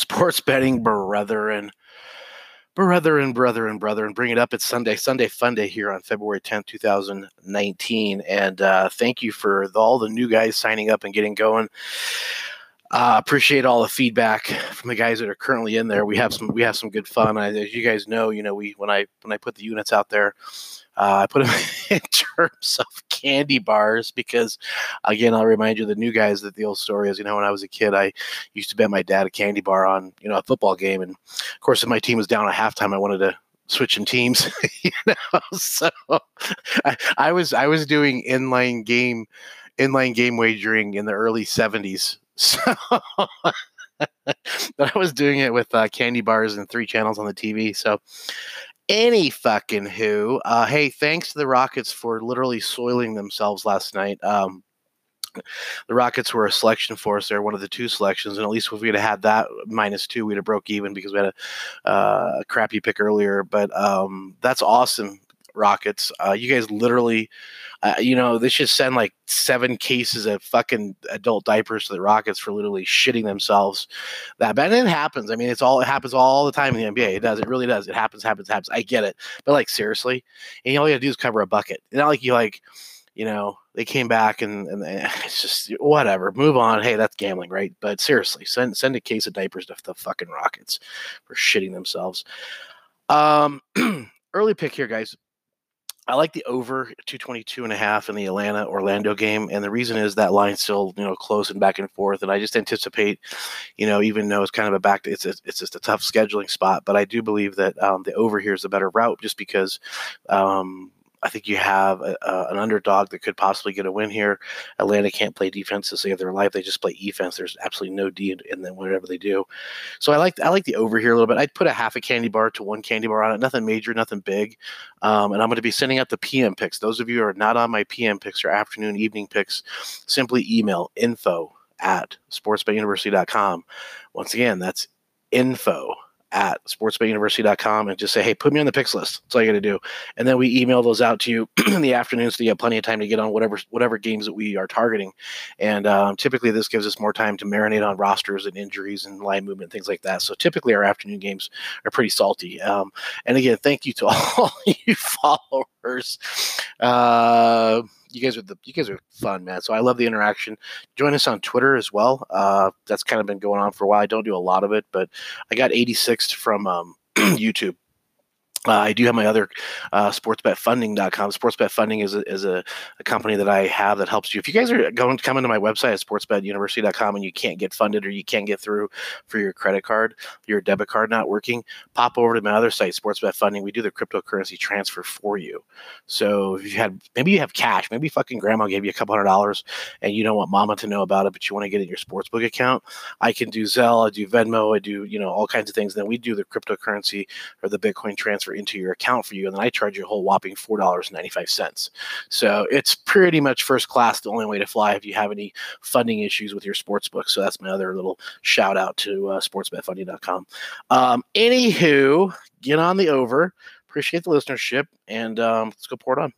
sports betting brethren, brethren, brethren, brethren. Bring it up. It's Sunday, Sunday Fun Day here on February 10th, 2019. And uh, thank you for the, all the new guys signing up and getting going. Uh, appreciate all the feedback from the guys that are currently in there. We have some we have some good fun. I, as you guys know, you know we when I when I put the units out there, uh, I put them in terms of candy bars because, again, I'll remind you the new guys that the old story is. You know, when I was a kid, I used to bet my dad a candy bar on you know a football game, and of course, if my team was down at halftime, I wanted to switching teams. you know, so I, I was I was doing inline game inline game wagering in the early '70s. So. but I was doing it with uh, candy bars and three channels on the TV. So, any fucking who. Uh, hey, thanks to the Rockets for literally soiling themselves last night. Um, the Rockets were a selection for us. They're one of the two selections, and at least if we'd have had that minus two, we'd have broke even because we had a, uh, crappy pick earlier. But um, that's awesome, Rockets. Uh, you guys literally uh, you know, they should send like seven cases of fucking adult diapers to the Rockets for literally shitting themselves that bad. And it happens. I mean, it's all it happens all the time in the NBA. It does. It really does. It happens. Happens. Happens. I get it. But like seriously, and all you gotta do is cover a bucket. Not like you like, you know, they came back and, and it's just whatever. Move on. Hey, that's gambling, right? But seriously, send send a case of diapers to the fucking Rockets for shitting themselves. Um, early pick here, guys. I like the over 222 and a half in the Atlanta Orlando game. And the reason is that line's still, you know, close and back and forth. And I just anticipate, you know, even though it's kind of a back, it's a, it's just a tough scheduling spot, but I do believe that um, the over here is a better route just because um, I think you have a, an underdog that could possibly get a win here. Atlanta can't play defense to save their life; they just play defense. There's absolutely no D in them whatever they do. So I like I like the over here a little bit. I'd put a half a candy bar to one candy bar on it. Nothing major, nothing big. Um, and I'm going to be sending out the PM picks. Those of you who are not on my PM picks or afternoon, evening picks, simply email info at sportsbetuniversity.com. Once again, that's info at sportsbetuniversity.com and just say, hey, put me on the picks list. That's all you got to do. And then we email those out to you in the afternoon so you have plenty of time to get on whatever whatever games that we are targeting. And um, typically this gives us more time to marinate on rosters and injuries and line movement, things like that. So typically our afternoon games are pretty salty. Um, and again, thank you to all you followers. Uh, you guys are the you guys are fun, man. So I love the interaction. Join us on Twitter as well. Uh, that's kind of been going on for a while. I don't do a lot of it, but I got 86 from um, YouTube. Uh, I do have my other uh, sportsbetfunding.com. Sportsbet Funding is, a, is a, a, company that I have that helps you. If you guys are going to come into my website at sportsbetuniversity.com and you can't get funded or you can't get through for your credit card, your debit card not working, pop over to my other site, Sportsbet Funding. We do the cryptocurrency transfer for you. So if you had maybe you have cash, maybe fucking grandma gave you a couple hundred dollars and you don't want mama to know about it, but you want to get it in your sportsbook account. I can do Zelle, I do Venmo, I do you know all kinds of things. Then we do the cryptocurrency or the Bitcoin transfer transfer into your account for you, and then I charge you a whole whopping four dollars and ninety five cents. So it's pretty much first class, the only way to fly if you have any funding issues with your sports book. So that's my other little shout out to uh, sportsbetfunding.com. Um, anywho, get on the over. Appreciate the listenership, and um, let's go pour it on.